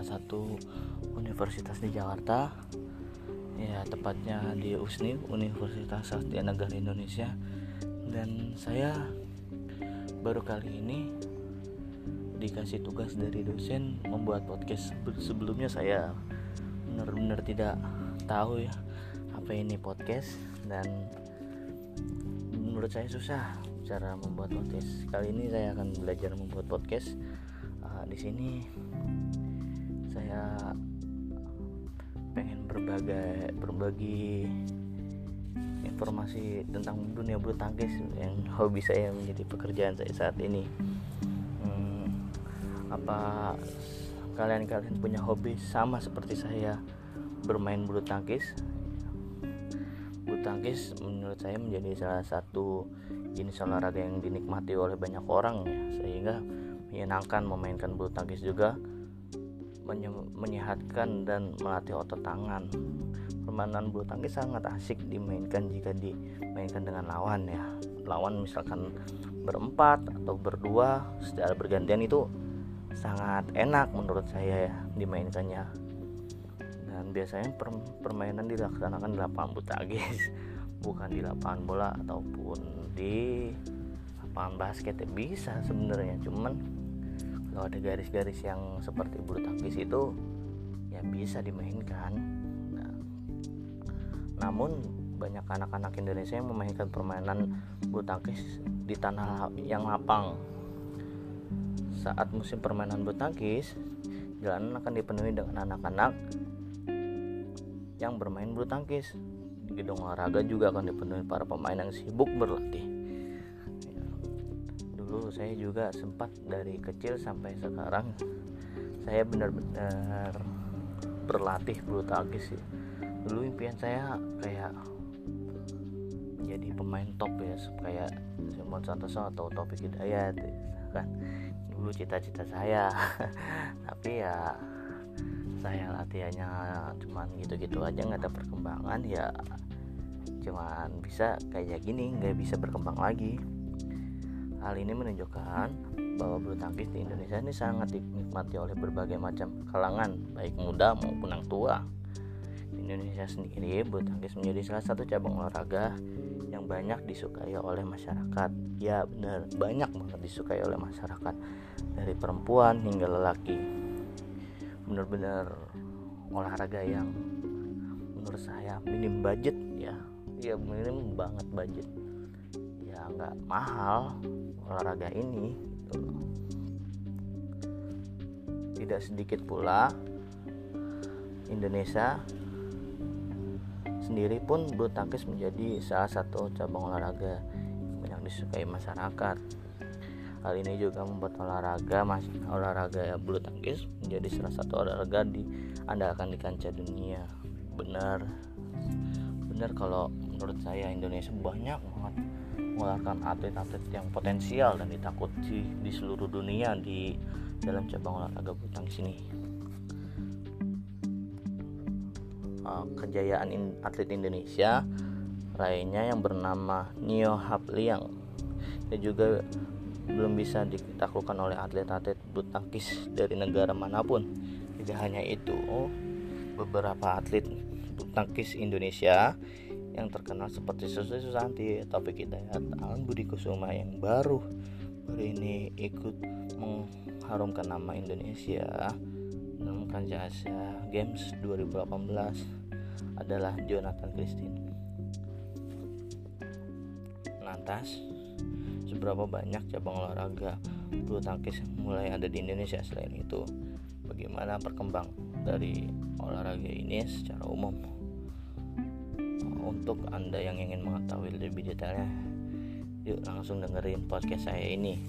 salah satu universitas di Jakarta. Ya tepatnya di USNI Universitas Sastra Negara Indonesia. Dan saya baru kali ini dikasih tugas dari dosen membuat podcast sebelumnya saya benar-benar tidak tahu ya apa ini podcast. Dan menurut saya susah cara membuat podcast. Kali ini saya akan belajar membuat podcast uh, di sini saya pengen berbagai berbagi informasi tentang dunia bulu tangkis yang hobi saya menjadi pekerjaan saya saat ini. Hmm, apa kalian-kalian punya hobi sama seperti saya bermain bulu tangkis? Bulu tangkis menurut saya menjadi salah satu jenis olahraga yang dinikmati oleh banyak orang ya sehingga menyenangkan memainkan bulu tangkis juga menyehatkan dan melatih otot tangan. Permainan bulu tangkis sangat asik dimainkan jika dimainkan dengan lawan ya. Lawan misalkan berempat atau berdua secara bergantian itu sangat enak menurut saya ya dimainkannya. Dan biasanya permainan dilaksanakan di lapangan bulu tangkis, bukan di lapangan bola ataupun di lapangan basket ya bisa sebenarnya cuman kalau ada garis-garis yang seperti bulu tangkis itu ya bisa dimainkan. Nah, namun banyak anak-anak Indonesia yang memainkan permainan bulu tangkis di tanah yang lapang. Saat musim permainan bulu tangkis jalanan akan dipenuhi dengan anak-anak yang bermain bulu tangkis. Gedung olahraga juga akan dipenuhi para pemain yang sibuk berlatih dulu saya juga sempat dari kecil sampai sekarang saya benar-benar berlatih bulu tangkis sih. Dulu impian saya kayak menjadi pemain top ya kayak Simon Santoso atau Topik Hidayat kan? Dulu cita-cita saya. Tapi ya saya latihannya cuman gitu-gitu aja nggak ada perkembangan ya cuman bisa kayak gini nggak bisa berkembang lagi Hal ini menunjukkan bahwa bulu tangkis di Indonesia ini sangat dinikmati oleh berbagai macam kalangan, baik muda maupun yang tua. Di Indonesia sendiri, bulu tangkis menjadi salah satu cabang olahraga yang banyak disukai oleh masyarakat. Ya, benar, banyak banget disukai oleh masyarakat dari perempuan hingga lelaki. Benar-benar olahraga yang menurut saya minim budget ya. Ya, minim banget budget nggak mahal olahraga ini gitu. tidak sedikit pula Indonesia sendiri pun bulu tangkis menjadi salah satu cabang olahraga yang disukai masyarakat. Hal ini juga membuat olahraga mas olahraga bulu tangkis menjadi salah satu olahraga di andalkan di kancah dunia. Benar. Benar kalau menurut saya Indonesia banyak banget mengeluarkan atlet-atlet yang potensial dan ditakuti di seluruh dunia di dalam cabang olahraga bulu tangkis ini. Uh, kejayaan in, atlet Indonesia lainnya yang bernama Nio Hapliang dia juga belum bisa ditaklukkan oleh atlet-atlet bulu tangkis dari negara mana pun. Tidak hanya itu, beberapa atlet bulu tangkis Indonesia yang terkenal seperti Susi Susanti, Taufik Hidayat, Alan Budi Kusuma yang baru baru ini ikut mengharumkan nama Indonesia dalam kancah Asia Games 2018 adalah Jonathan Christine. Lantas, seberapa banyak cabang olahraga bulu tangkis mulai ada di Indonesia selain itu? Bagaimana perkembang dari olahraga ini secara umum? Untuk anda yang ingin mengetahui lebih detailnya yuk langsung dengerin podcast saya ini.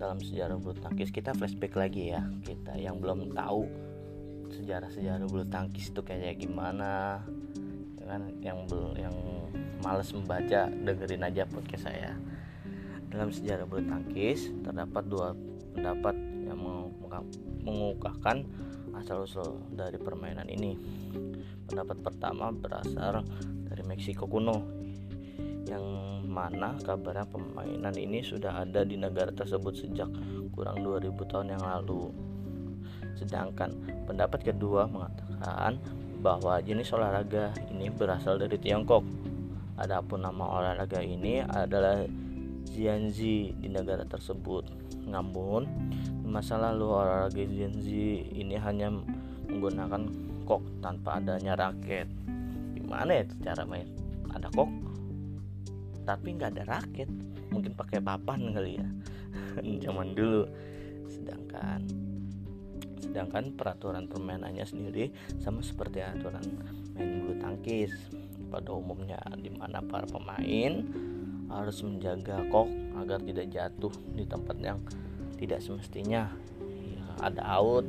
Dalam sejarah bulu tangkis kita flashback lagi ya. Kita yang belum tahu sejarah-sejarah bulu tangkis itu kayak gimana ya kan? Yang belum yang males membaca dengerin aja podcast saya. Dalam sejarah bulu tangkis terdapat dua pendapat yang mengungkapkan asal-usul dari permainan ini Pendapat pertama berasal dari Meksiko kuno yang mana kabarnya permainan ini sudah ada di negara tersebut sejak kurang 2000 tahun yang lalu. Sedangkan pendapat kedua mengatakan bahwa jenis olahraga ini berasal dari Tiongkok. Adapun nama olahraga ini adalah Jianzi di negara tersebut. Namun, masa lalu olahraga Jianzi ini hanya menggunakan kok tanpa adanya raket. Gimana ya cara main? Ada kok, tapi nggak ada raket. Mungkin pakai papan kali ya. Zaman dulu. Sedangkan sedangkan peraturan permainannya sendiri sama seperti aturan main bulu tangkis pada umumnya di mana para pemain harus menjaga kok agar tidak jatuh di tempat yang tidak semestinya ya, ada out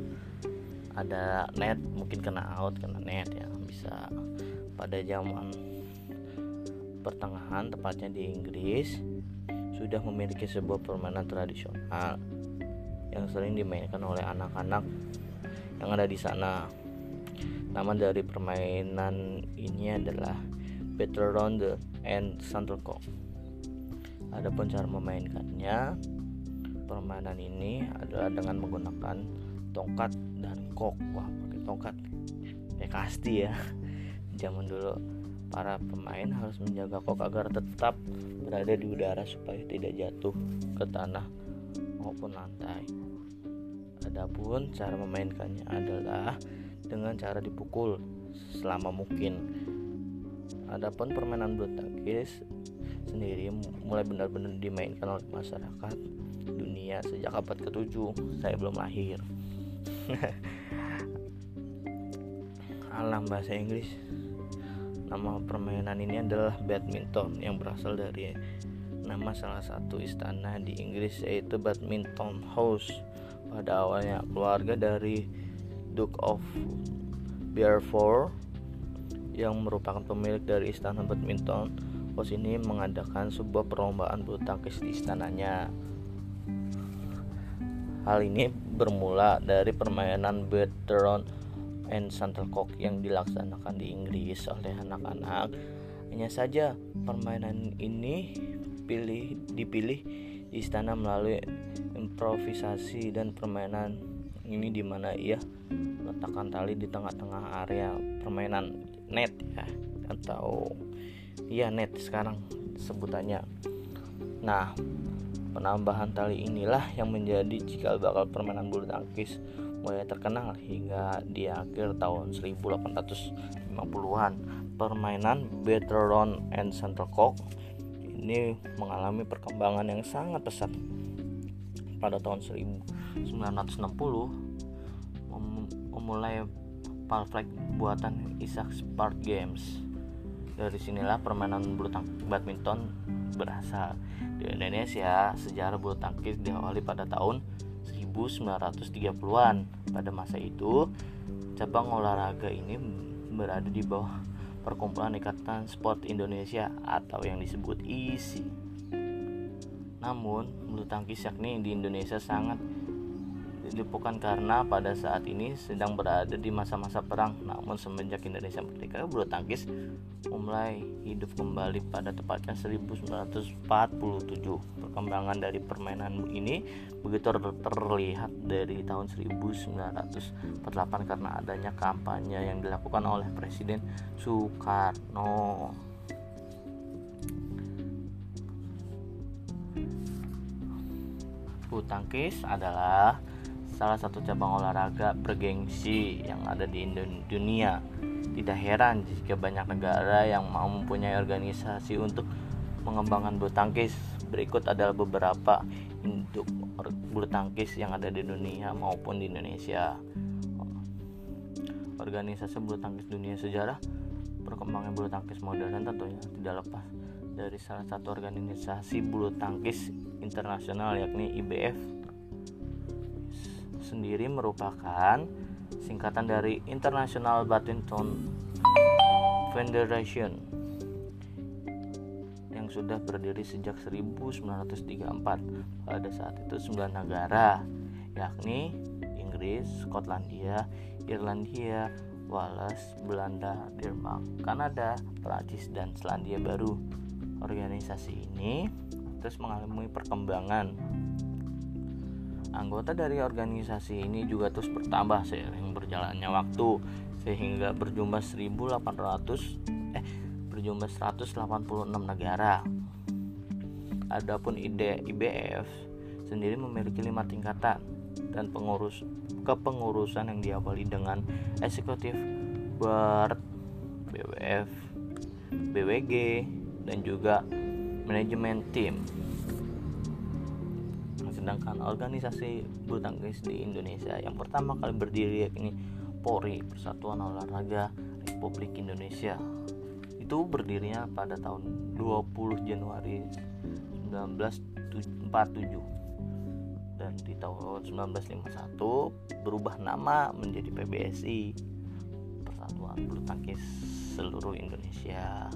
ada net mungkin kena out kena net ya bisa pada zaman pertengahan tepatnya di Inggris sudah memiliki sebuah permainan tradisional yang sering dimainkan oleh anak-anak yang ada di sana. Nama dari permainan ini adalah Battle Round and Shuttlecock. Adapun cara memainkannya, permainan ini adalah dengan menggunakan tongkat dan kok. Wah, pakai tongkat. Kayak kasti ya. Zaman dulu para pemain harus menjaga kok agar tetap berada di udara supaya tidak jatuh ke tanah maupun lantai. Adapun cara memainkannya adalah dengan cara dipukul selama mungkin. Adapun permainan bulu tangkis sendiri mulai benar-benar dimainkan oleh masyarakat dunia sejak abad ke-7. Saya belum lahir. Alam bahasa Inggris. Nama permainan ini adalah badminton yang berasal dari nama salah satu istana di Inggris yaitu Badminton House pada awalnya keluarga dari Duke of Beaufort yang merupakan pemilik dari istana badminton House ini mengadakan sebuah perlombaan bulu tangkis di istananya hal ini bermula dari permainan veteran and shuttlecock yang dilaksanakan di Inggris oleh anak-anak. Hanya saja permainan ini pilih dipilih di istana melalui improvisasi dan permainan ini di mana ia letakkan tali di tengah-tengah area permainan net ya atau iya net sekarang sebutannya. Nah penambahan tali inilah yang menjadi cikal bakal permainan bulu tangkis mulai terkenal hingga di akhir tahun 1850-an permainan Veteran and Shuttlecock ini mengalami perkembangan yang sangat pesat. Pada tahun 1960 memulai Palfrey buatan Isaac Sport Games. Dari sinilah permainan bulu tangkis badminton berasal di Indonesia sejarah bulu tangkis diawali pada tahun 1930-an pada masa itu cabang olahraga ini berada di bawah Perkumpulan Ikatan Sport Indonesia atau yang disebut ISI. Namun, bulu tangkis yakni di Indonesia sangat dilupakan karena pada saat ini sedang berada di masa-masa perang. Namun semenjak Indonesia merdeka, bulu tangkis mulai hidup kembali pada tepatnya 1947. Perkembangan dari permainan ini begitu terlihat dari tahun 1948 karena adanya kampanye yang dilakukan oleh Presiden Soekarno. Bulu tangkis adalah salah satu cabang olahraga bergengsi yang ada di dunia. Tidak heran jika banyak negara yang mau mempunyai organisasi untuk mengembangkan bulu tangkis. Berikut adalah beberapa induk bulu tangkis yang ada di dunia maupun di Indonesia. Organisasi bulu tangkis dunia sejarah perkembangan bulu tangkis modern tentunya tidak lepas dari salah satu organisasi bulu tangkis internasional yakni IBF sendiri merupakan singkatan dari International Badminton Federation yang sudah berdiri sejak 1934 pada saat itu 9 negara yakni Inggris, Skotlandia, Irlandia, Wales, Belanda, Denmark, Kanada, Prancis dan Selandia Baru. Organisasi ini terus mengalami perkembangan Anggota dari organisasi ini juga terus bertambah seiring berjalannya waktu sehingga berjumlah 1800 eh berjumlah 186 negara. Adapun ide IBF sendiri memiliki lima tingkatan dan pengurus kepengurusan yang diawali dengan eksekutif board, BWF, BWG, dan juga manajemen tim sedangkan organisasi bulu tangkis di Indonesia yang pertama kali berdiri yakni Polri Persatuan Olahraga Republik Indonesia. Itu berdirinya pada tahun 20 Januari 1947 dan di tahun 1951 berubah nama menjadi PBSI Persatuan Bulu Tangkis seluruh Indonesia.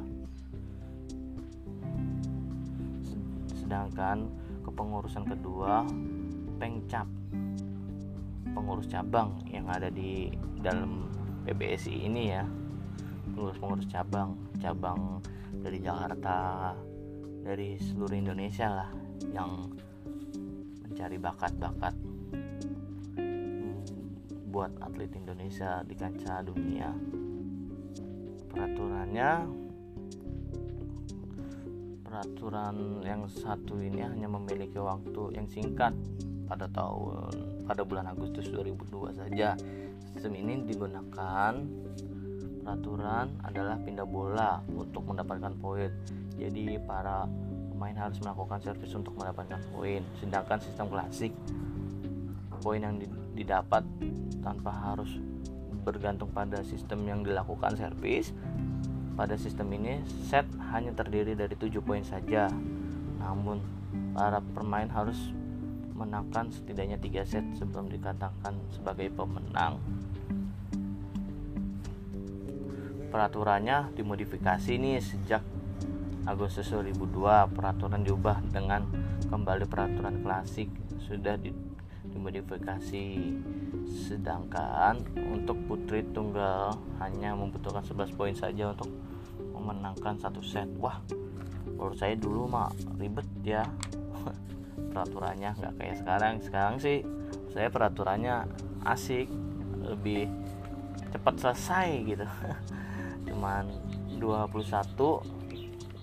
Sedangkan kepengurusan kedua pengcap pengurus cabang yang ada di dalam PBSI ini ya. Pengurus-pengurus cabang cabang dari Jakarta dari seluruh Indonesia lah yang mencari bakat-bakat buat atlet Indonesia di kancah dunia. Peraturannya peraturan yang satu ini hanya memiliki waktu yang singkat pada tahun pada bulan Agustus 2002 saja. Sistem ini digunakan peraturan adalah pindah bola untuk mendapatkan poin. Jadi para pemain harus melakukan servis untuk mendapatkan poin. Sedangkan sistem klasik poin yang didapat tanpa harus bergantung pada sistem yang dilakukan servis pada sistem ini, set hanya terdiri dari 7 poin saja. Namun, para pemain harus menangkan setidaknya 3 set sebelum dikatakan sebagai pemenang. Peraturannya dimodifikasi nih sejak Agustus 2002. Peraturan diubah dengan kembali peraturan klasik sudah dimodifikasi sedangkan untuk putri tunggal hanya membutuhkan 11 poin saja untuk memenangkan satu set. Wah menurut saya dulu mah ribet ya. Peraturannya nggak kayak sekarang. Sekarang sih saya peraturannya asik lebih cepat selesai gitu. Cuman 21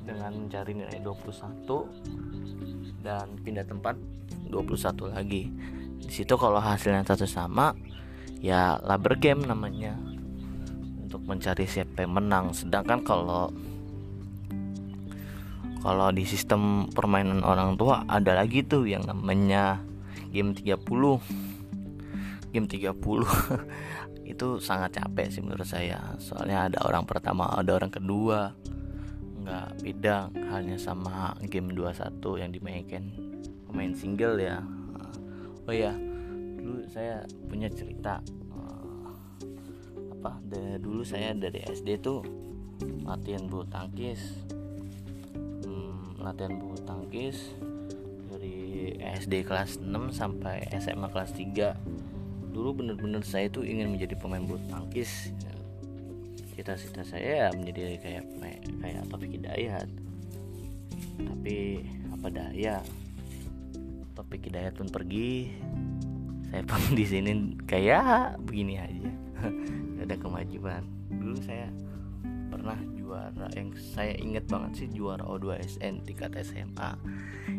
dengan mencari nilai 21 dan pindah tempat 21 lagi. Di situ kalau hasilnya satu sama ya labor game namanya untuk mencari siapa yang menang. Sedangkan kalau kalau di sistem permainan orang tua ada lagi tuh yang namanya game 30 game 30 itu sangat capek sih menurut saya. Soalnya ada orang pertama ada orang kedua. Nggak beda halnya sama game 21 yang dimainkan pemain single ya. Oh ya dulu saya punya cerita apa dari dulu saya dari SD tuh latihan bulu tangkis. Hmm, latihan bulu tangkis dari SD kelas 6 sampai SMA kelas 3 dulu bener-bener saya tuh ingin menjadi pemain bulu tangkis. Cita-cita saya ya menjadi kayak kayak Taufik Hidayat tapi apa daya? Topik hidayat pun pergi. Saya pun di sini kayak begini aja ada kemajuan. Dulu saya pernah juara yang saya inget banget sih juara O2SN tingkat SMA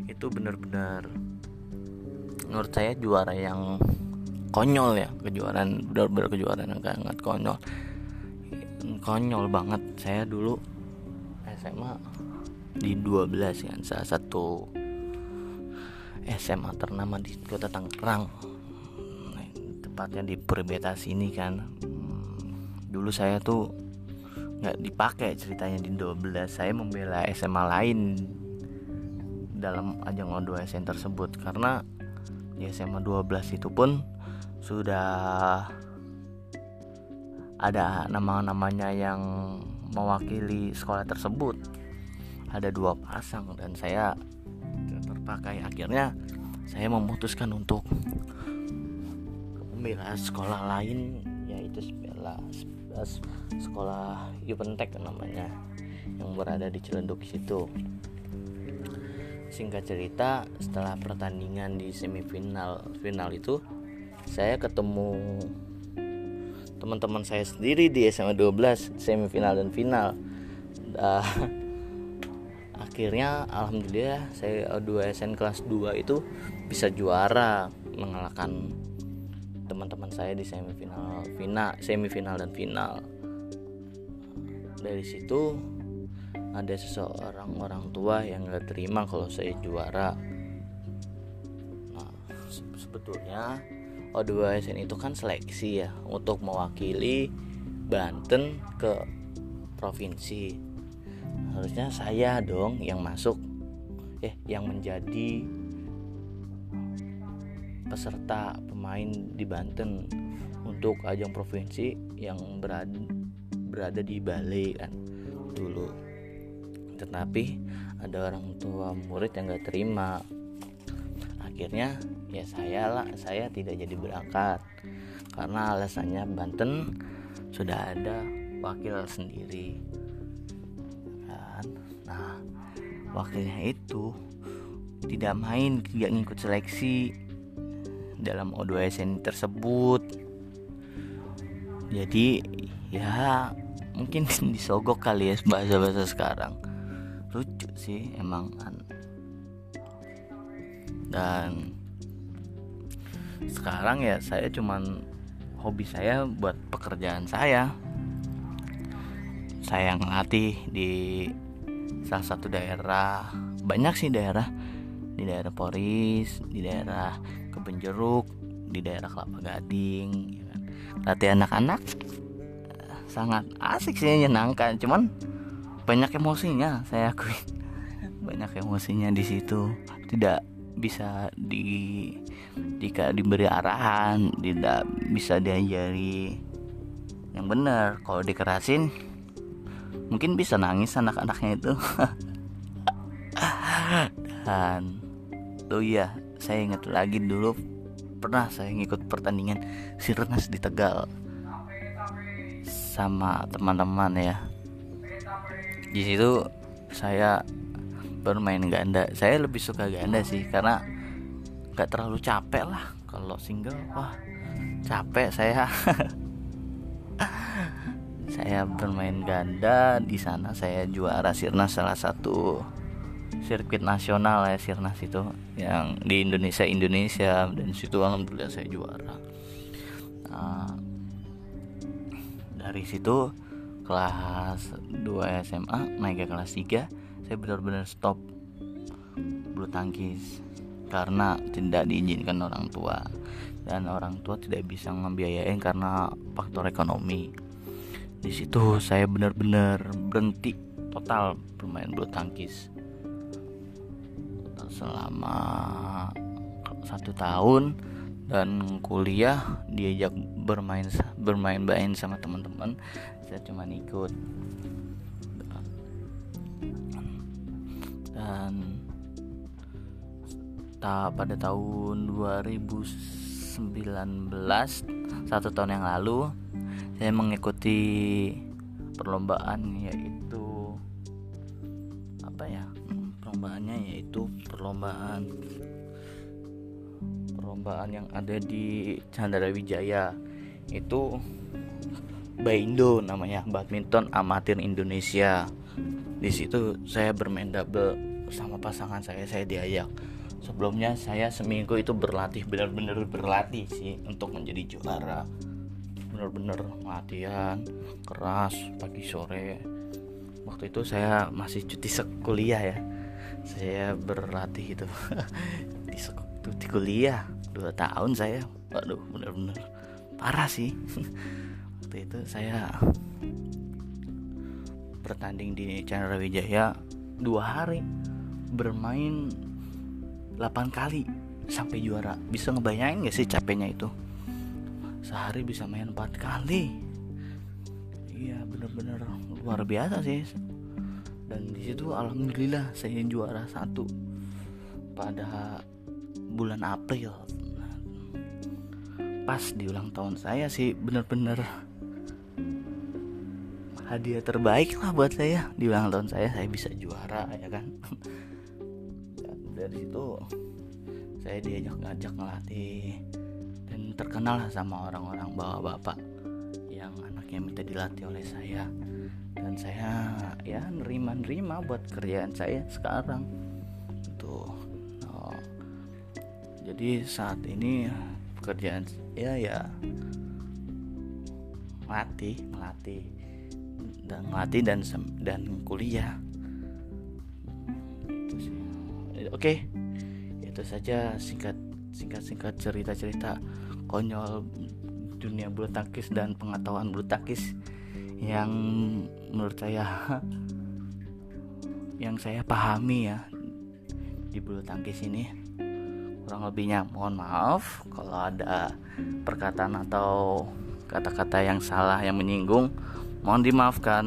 itu benar-benar menurut saya juara yang konyol ya kejuaraan benar-benar kejuaraan yang sangat konyol. Konyol banget. Saya dulu SMA di 12 kan salah satu SMA ternama di kota Tangerang tepatnya di Purbetas ini kan. Hmm, dulu saya tuh nggak dipakai ceritanya di 12 saya membela SMA lain dalam ajang O2SN tersebut. Karena di SMA 12 itu pun sudah ada nama-namanya yang mewakili sekolah tersebut. Ada dua pasang dan saya terpakai. Akhirnya saya memutuskan untuk membela sekolah lain yaitu sekolah sekolah Yupentek namanya yang berada di Cilenduk situ. Singkat cerita setelah pertandingan di semifinal final itu saya ketemu teman-teman saya sendiri di SMA 12 semifinal dan final. Uh, akhirnya alhamdulillah saya 2 SN kelas 2 itu bisa juara mengalahkan teman-teman saya di semifinal final semifinal dan final. Dari situ ada seseorang orang tua yang gak terima kalau saya juara. Nah sebetulnya O2SN itu kan seleksi ya untuk mewakili Banten ke provinsi. Harusnya saya dong yang masuk eh yang menjadi peserta pemain di Banten untuk ajang provinsi yang berada berada di Bali kan dulu. Tetapi ada orang tua murid yang gak terima. Akhirnya ya saya lah saya tidak jadi berangkat. Karena alasannya Banten sudah ada wakil sendiri kan. Nah wakilnya itu tidak main tidak ngikut seleksi dalam O2SN tersebut. Jadi ya mungkin disogok kali ya bahasa-bahasa sekarang. Lucu sih emang kan. Dan sekarang ya saya cuman hobi saya buat pekerjaan saya. Saya ngelatih di salah satu daerah. Banyak sih daerah. Di daerah Poris di daerah Kebenjeruk di daerah Kelapa Gading ya kan. latih anak-anak sangat asik sih menyenangkan cuman banyak emosinya saya akui. Banyak emosinya di situ. Tidak bisa di jika diberi arahan tidak bisa diajari. Yang benar kalau dikerasin mungkin bisa nangis anak-anaknya itu. Dan tuh ya saya ingat lagi dulu pernah saya ngikut pertandingan Sirnas di Tegal sama teman-teman ya. Di situ saya bermain ganda. Saya lebih suka ganda sih karena nggak terlalu capek lah kalau single. Wah capek saya. Saya bermain ganda di sana saya juara sirnas salah satu sirkuit nasional ya sirnas itu yang di Indonesia Indonesia dan situ alhamdulillah saya juara. Nah, dari situ kelas 2 SMA naik ke kelas 3 saya benar-benar stop bulu tangkis karena tidak diizinkan orang tua. Dan orang tua tidak bisa membiayain karena faktor ekonomi. Di situ saya benar-benar berhenti total bermain bulu tangkis selama satu tahun dan kuliah diajak bermain bermain-main sama teman-teman. Saya cuma ikut. Dan tak pada tahun 2019 satu tahun yang lalu saya mengikuti perlombaan yaitu perlombaannya yaitu perlombaan. Perlombaan yang ada di Chandra Wijaya itu Baindo namanya badminton amatir Indonesia. Di situ saya bermain double sama pasangan saya saya diajak. Sebelumnya saya seminggu itu berlatih benar-benar berlatih sih untuk menjadi juara. Benar-benar latihan keras pagi sore. Waktu itu saya masih cuti kuliah ya saya berlatih itu. Di, di kuliah. Dua tahun saya. Waduh benar-benar. Parah sih. Waktu itu saya bertanding di Chandra Wijaya dua hari. Bermain 8 kali sampai juara. Bisa ngebayangin gak sih capeknya itu? Sehari bisa main empat kali. Iya bener-bener luar biasa sih dan di situ alhamdulillah saya juara satu pada bulan April. Pas di ulang tahun saya sih bener-bener hadiah terbaik lah buat saya. Di ulang tahun saya saya bisa juara ya kan? Dan dari situ saya diajak ngajak ngelatih dan terkenal sama orang-orang bawa bapak yang anaknya minta dilatih oleh saya dan saya. Ya. Nerima-nerima buat kerjaan saya sekarang. Tuh oh. jadi saat ini pekerjaan ya ya melatih melatih dan melatih dan dan kuliah. Itu sih. Oke. Itu saja singkat singkat singkat cerita cerita konyol dunia bulu tangkis dan pengetahuan bulu tangkis yang menurut saya yang saya pahami ya di bulu tangkis ini kurang lebihnya mohon maaf kalau ada perkataan atau kata-kata yang salah yang menyinggung. Mohon dimaafkan